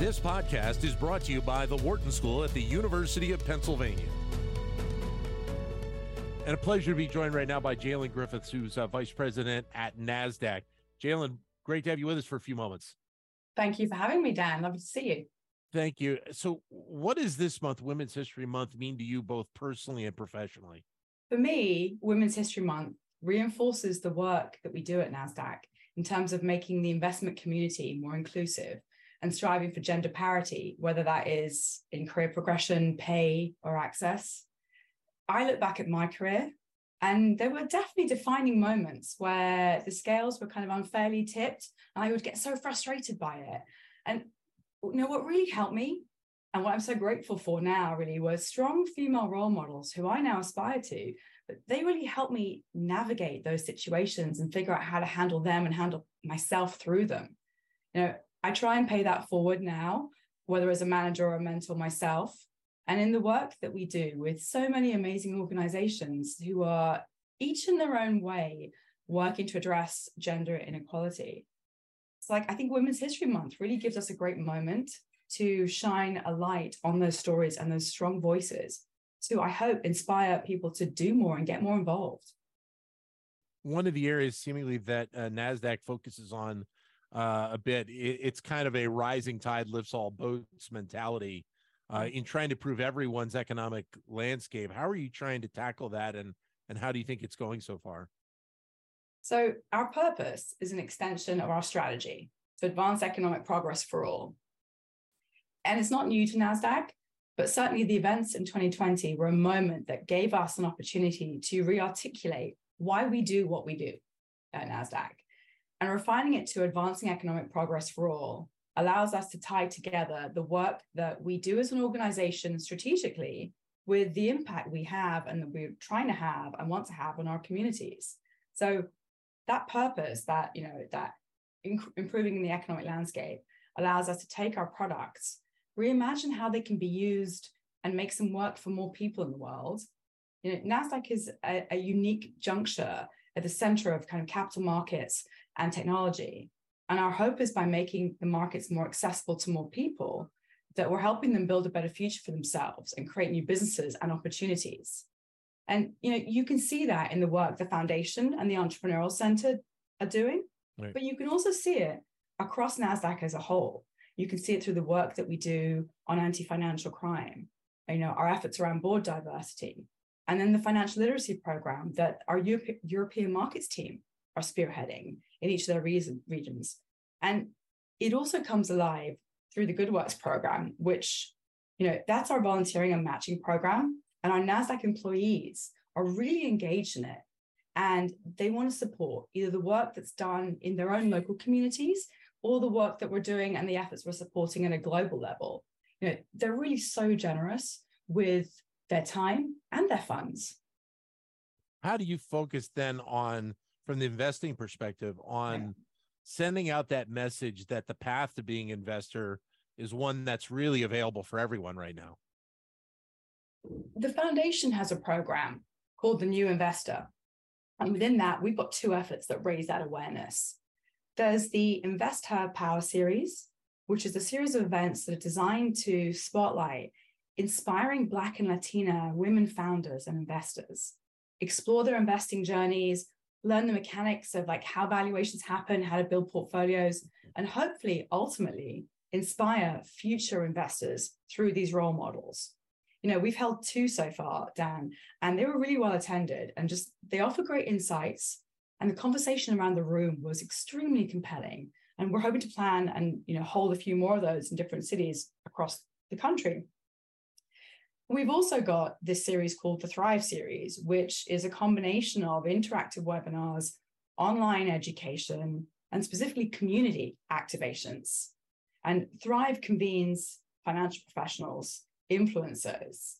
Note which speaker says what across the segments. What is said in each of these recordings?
Speaker 1: This podcast is brought to you by the Wharton School at the University of Pennsylvania. And a pleasure to be joined right now by Jailan Griffiths, who's uh, Vice President at NASDAQ. Jailan, great to have you with us for a few moments.
Speaker 2: Thank you for having me, Dan. Lovely to see you.
Speaker 1: Thank you. So, what does this month, Women's History Month, mean to you both personally and professionally?
Speaker 2: For me, Women's History Month reinforces the work that we do at NASDAQ in terms of making the investment community more inclusive and striving for gender parity, whether that is in career progression, pay, or access. I look back at my career and there were definitely defining moments where the scales were kind of unfairly tipped and I would get so frustrated by it. And you know what really helped me and what I'm so grateful for now really was strong female role models who I now aspire to. But they really helped me navigate those situations and figure out how to handle them and handle myself through them. You know, I try and pay that forward now, whether as a manager or a mentor myself. And in the work that we do with so many amazing organizations who are each in their own way working to address gender inequality. It's like I think Women's History Month really gives us a great moment to shine a light on those stories and those strong voices to, I hope, inspire people to do more and get more involved.
Speaker 1: One of the areas seemingly that uh, NASDAQ focuses on uh, a bit. It, it's kind of a rising tide lifts all boats mentality uh, in trying to prove everyone's economic landscape. How are you trying to tackle that, and and how do you think it's going so far?
Speaker 2: So our purpose is an extension of our strategy to advance economic progress for all. And it's not new to NASDAQ, but certainly the events in 2020 were a moment that gave us an opportunity to re-articulate why we do what we do at NASDAQ and refining it to advancing economic progress for all allows us to tie together the work that we do as an organization strategically with the impact we have and that we're trying to have and want to have on our communities. So that purpose, that you know, that inc- improving the economic landscape allows us to take our products, reimagine how they can be used and make some work for more people in the world. You know, NASDAQ is a, a unique juncture at the center of kind of capital markets and technology. And our hope is by making the markets more accessible to more people, that we're helping them build a better future for themselves and create new businesses and opportunities. And you know, you can see that in the work the foundation and the entrepreneurial center are doing, right. but you can also see it across NASDAQ as a whole. You can see it through the work that we do on anti-financial crime, you know, our efforts around board diversity, and then the financial literacy program that our Europe- European markets team are spearheading in each of their reason, regions. And it also comes alive through the Good Works program, which, you know, that's our volunteering and matching program. And our NASDAQ employees are really engaged in it. And they want to support either the work that's done in their own local communities or the work that we're doing and the efforts we're supporting at a global level. You know, they're really so generous with their time and their funds.
Speaker 1: How do you focus then on from the investing perspective on yeah. sending out that message that the path to being an investor is one that's really available for everyone right now?
Speaker 2: The foundation has a program called the New Investor. And within that, we've got two efforts that raise that awareness. There's the Invest Her Power series, which is a series of events that are designed to spotlight inspiring Black and Latina women founders and investors, explore their investing journeys, learn the mechanics of like how valuations happen, how to build portfolios, and hopefully ultimately inspire future investors through these role models. You know, we've held two so far, Dan, and they were really well attended and just they offer great insights. And the conversation around the room was extremely compelling. And we're hoping to plan and you know hold a few more of those in different cities across the country. We've also got this series called the Thrive series, which is a combination of interactive webinars, online education, and specifically community activations. And Thrive convenes financial professionals, influencers,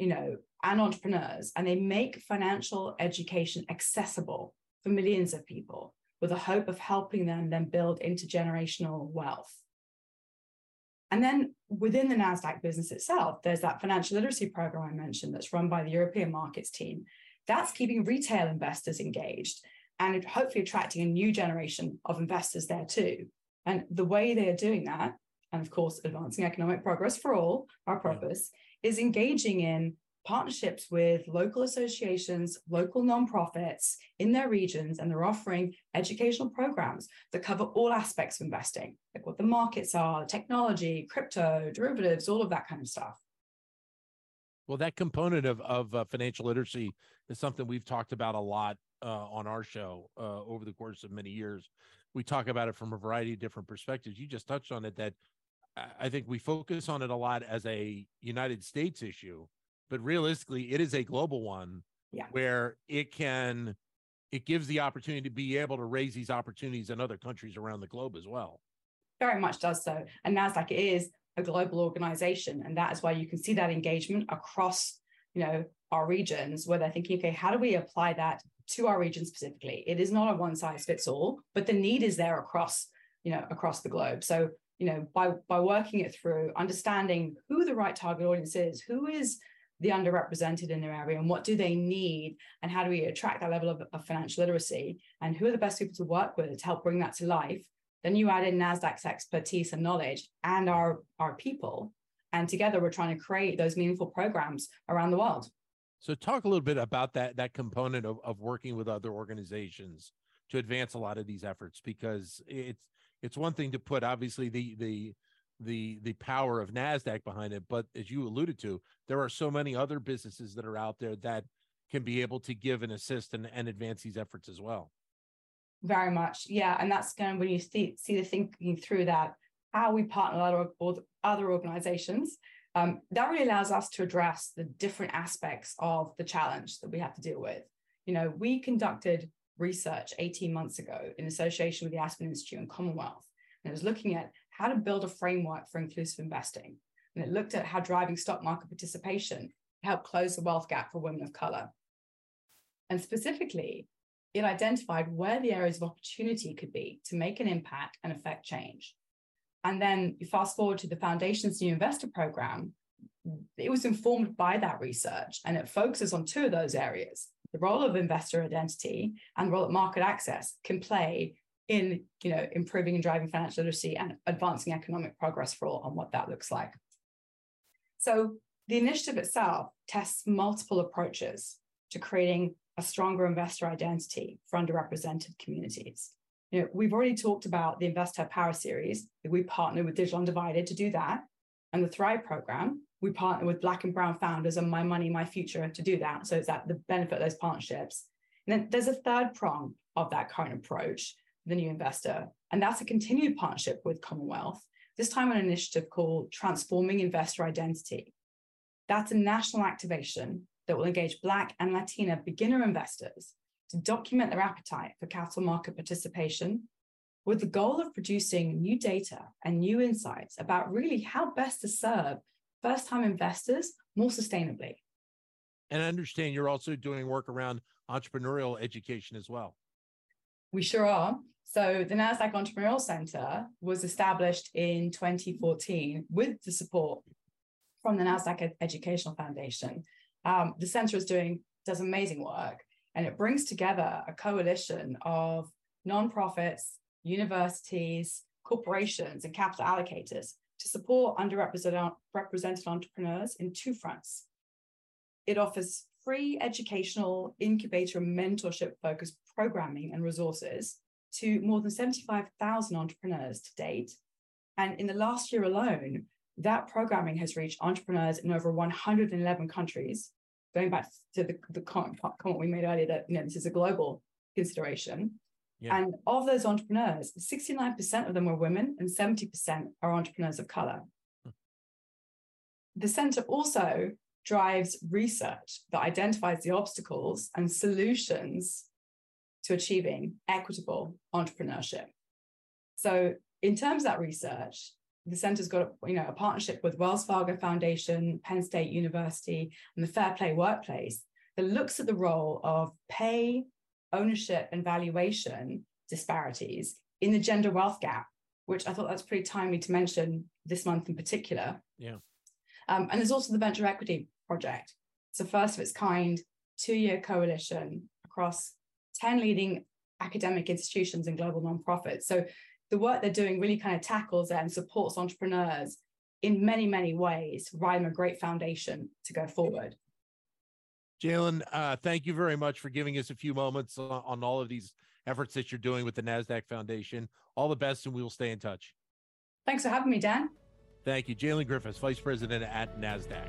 Speaker 2: you know, and entrepreneurs, and they make financial education accessible for millions of people with the hope of helping them then build intergenerational wealth. And then within the NASDAQ business itself, there's that financial literacy program I mentioned that's run by the European markets team. That's keeping retail investors engaged and hopefully attracting a new generation of investors there too. And the way they are doing that and of course, advancing economic progress for all, our purpose, yeah. is engaging in partnerships with local associations, local nonprofits in their regions, and they're offering educational programs that cover all aspects of investing, like what the markets are, technology, crypto, derivatives, all of that kind of stuff.
Speaker 1: Well, that component of of uh, financial literacy is something we've talked about a lot uh, on our show uh, over the course of many years. We talk about it from a variety of different perspectives. You just touched on it that I think we focus on it a lot as a United States issue, but realistically, it is a global one
Speaker 2: yeah.
Speaker 1: where it can it gives the opportunity to be able to raise these opportunities in other countries around the globe as well.
Speaker 2: Very much does so, and Nasdaq is a global organization, and that is why you can see that engagement across you know our regions where they're thinking, okay, how do we apply that to our region specifically? It is not a one size fits all, but the need is there across you know across the globe. So you know by by working it through, understanding who the right target audience is, who is the underrepresented in their area and what do they need and how do we attract that level of, of, financial literacy and who are the best people to work with to help bring that to life then you add in nasdaq's expertise and knowledge and our our people. And together we're trying to create those meaningful programs around the world.
Speaker 1: So talk a little bit about that that component of, of working with other organizations to advance a lot of these efforts because it's it's one thing to put obviously the the the the power of Nasdaq behind it. But as you alluded to, there are so many other businesses that are out there that can be able to give and assist and, and advance these efforts as well.
Speaker 2: Very much, yeah, and that's of when you see, see the thinking through that how we partner with other organizations. Um, that really allows us to address the different aspects of the challenge that we have to deal with. You know, we conducted research 18 months ago in association with the Aspen Institute and Commonwealth, and it was looking at how to build a framework for inclusive investing. And it looked at how driving stock market participation helped close the wealth gap for women of color. And specifically, it identified where the areas of opportunity could be to make an impact and affect change. And then you fast forward to the Foundation's new investor program, it was informed by that research and it focuses on two of those areas the role of investor identity and the role that market access can play in you know improving and driving financial literacy and advancing economic progress for all on what that looks like. So the initiative itself tests multiple approaches to creating a stronger investor identity for underrepresented communities. You know we've already talked about the investor power series. We partner with digital undivided to do that and the thrive program. We partner with black and brown founders and my money my future to do that. So it's at the benefit of those partnerships. And then there's a third prong of that current approach the new investor. And that's a continued partnership with Commonwealth, this time an initiative called Transforming Investor Identity. That's a national activation that will engage Black and Latina beginner investors to document their appetite for capital market participation with the goal of producing new data and new insights about really how best to serve first time investors more sustainably.
Speaker 1: And I understand you're also doing work around entrepreneurial education as well.
Speaker 2: We sure are. So the NASDAQ Entrepreneurial Center was established in 2014 with the support from the NASDAQ Educational Foundation. Um, the center is doing does amazing work and it brings together a coalition of nonprofits, universities, corporations, and capital allocators to support underrepresented entrepreneurs in two fronts. It offers free educational incubator and mentorship focused programming and resources to more than 75,000 entrepreneurs to date. And in the last year alone, that programming has reached entrepreneurs in over 111 countries. Going back to the, the comment we made earlier that you know, this is a global consideration. Yeah. And of those entrepreneurs, 69% of them are women and 70% are entrepreneurs of color. Hmm. The center also drives research that identifies the obstacles and solutions to achieving equitable entrepreneurship. So, in terms of that research, the center's got you know a partnership with Wells Fargo Foundation, Penn State University, and the Fair Play Workplace that looks at the role of pay, ownership, and valuation disparities in the gender wealth gap, which I thought that's pretty timely to mention this month in particular.
Speaker 1: Yeah.
Speaker 2: Um, and there's also the Venture Equity Project. It's a first of its kind two-year coalition across 10 leading academic institutions and global nonprofits. So the work they're doing really kind of tackles and supports entrepreneurs in many, many ways, provide them a great foundation to go forward.
Speaker 1: Jailan, uh, thank you very much for giving us a few moments on, on all of these efforts that you're doing with the NASDAQ Foundation. All the best, and we will stay in touch.
Speaker 2: Thanks for having me, Dan.
Speaker 1: Thank you. Jailan Griffiths, Vice President at NASDAQ.